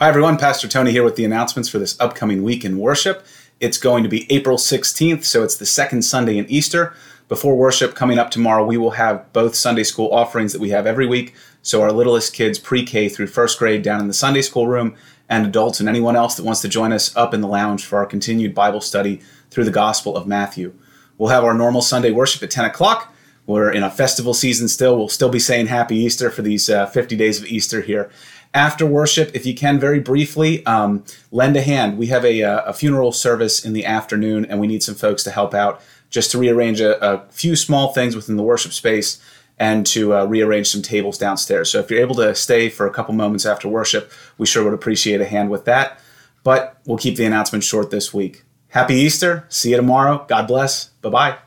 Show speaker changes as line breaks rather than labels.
Hi, everyone. Pastor Tony here with the announcements for this upcoming week in worship. It's going to be April 16th, so it's the second Sunday in Easter. Before worship coming up tomorrow, we will have both Sunday school offerings that we have every week. So, our littlest kids, pre K through first grade, down in the Sunday school room, and adults and anyone else that wants to join us up in the lounge for our continued Bible study through the Gospel of Matthew. We'll have our normal Sunday worship at 10 o'clock. We're in a festival season still. We'll still be saying Happy Easter for these uh, 50 days of Easter here after worship, if you can, very briefly, um, lend a hand. We have a, uh, a, funeral service in the afternoon, and we need some folks to help out just to rearrange a, a few small things within the worship space and to uh, rearrange some tables downstairs. So if you're able to stay for a couple moments after worship, we sure would appreciate a hand with that. But we'll keep the announcement short this week. Happy Easter. See you tomorrow. God bless. Bye bye.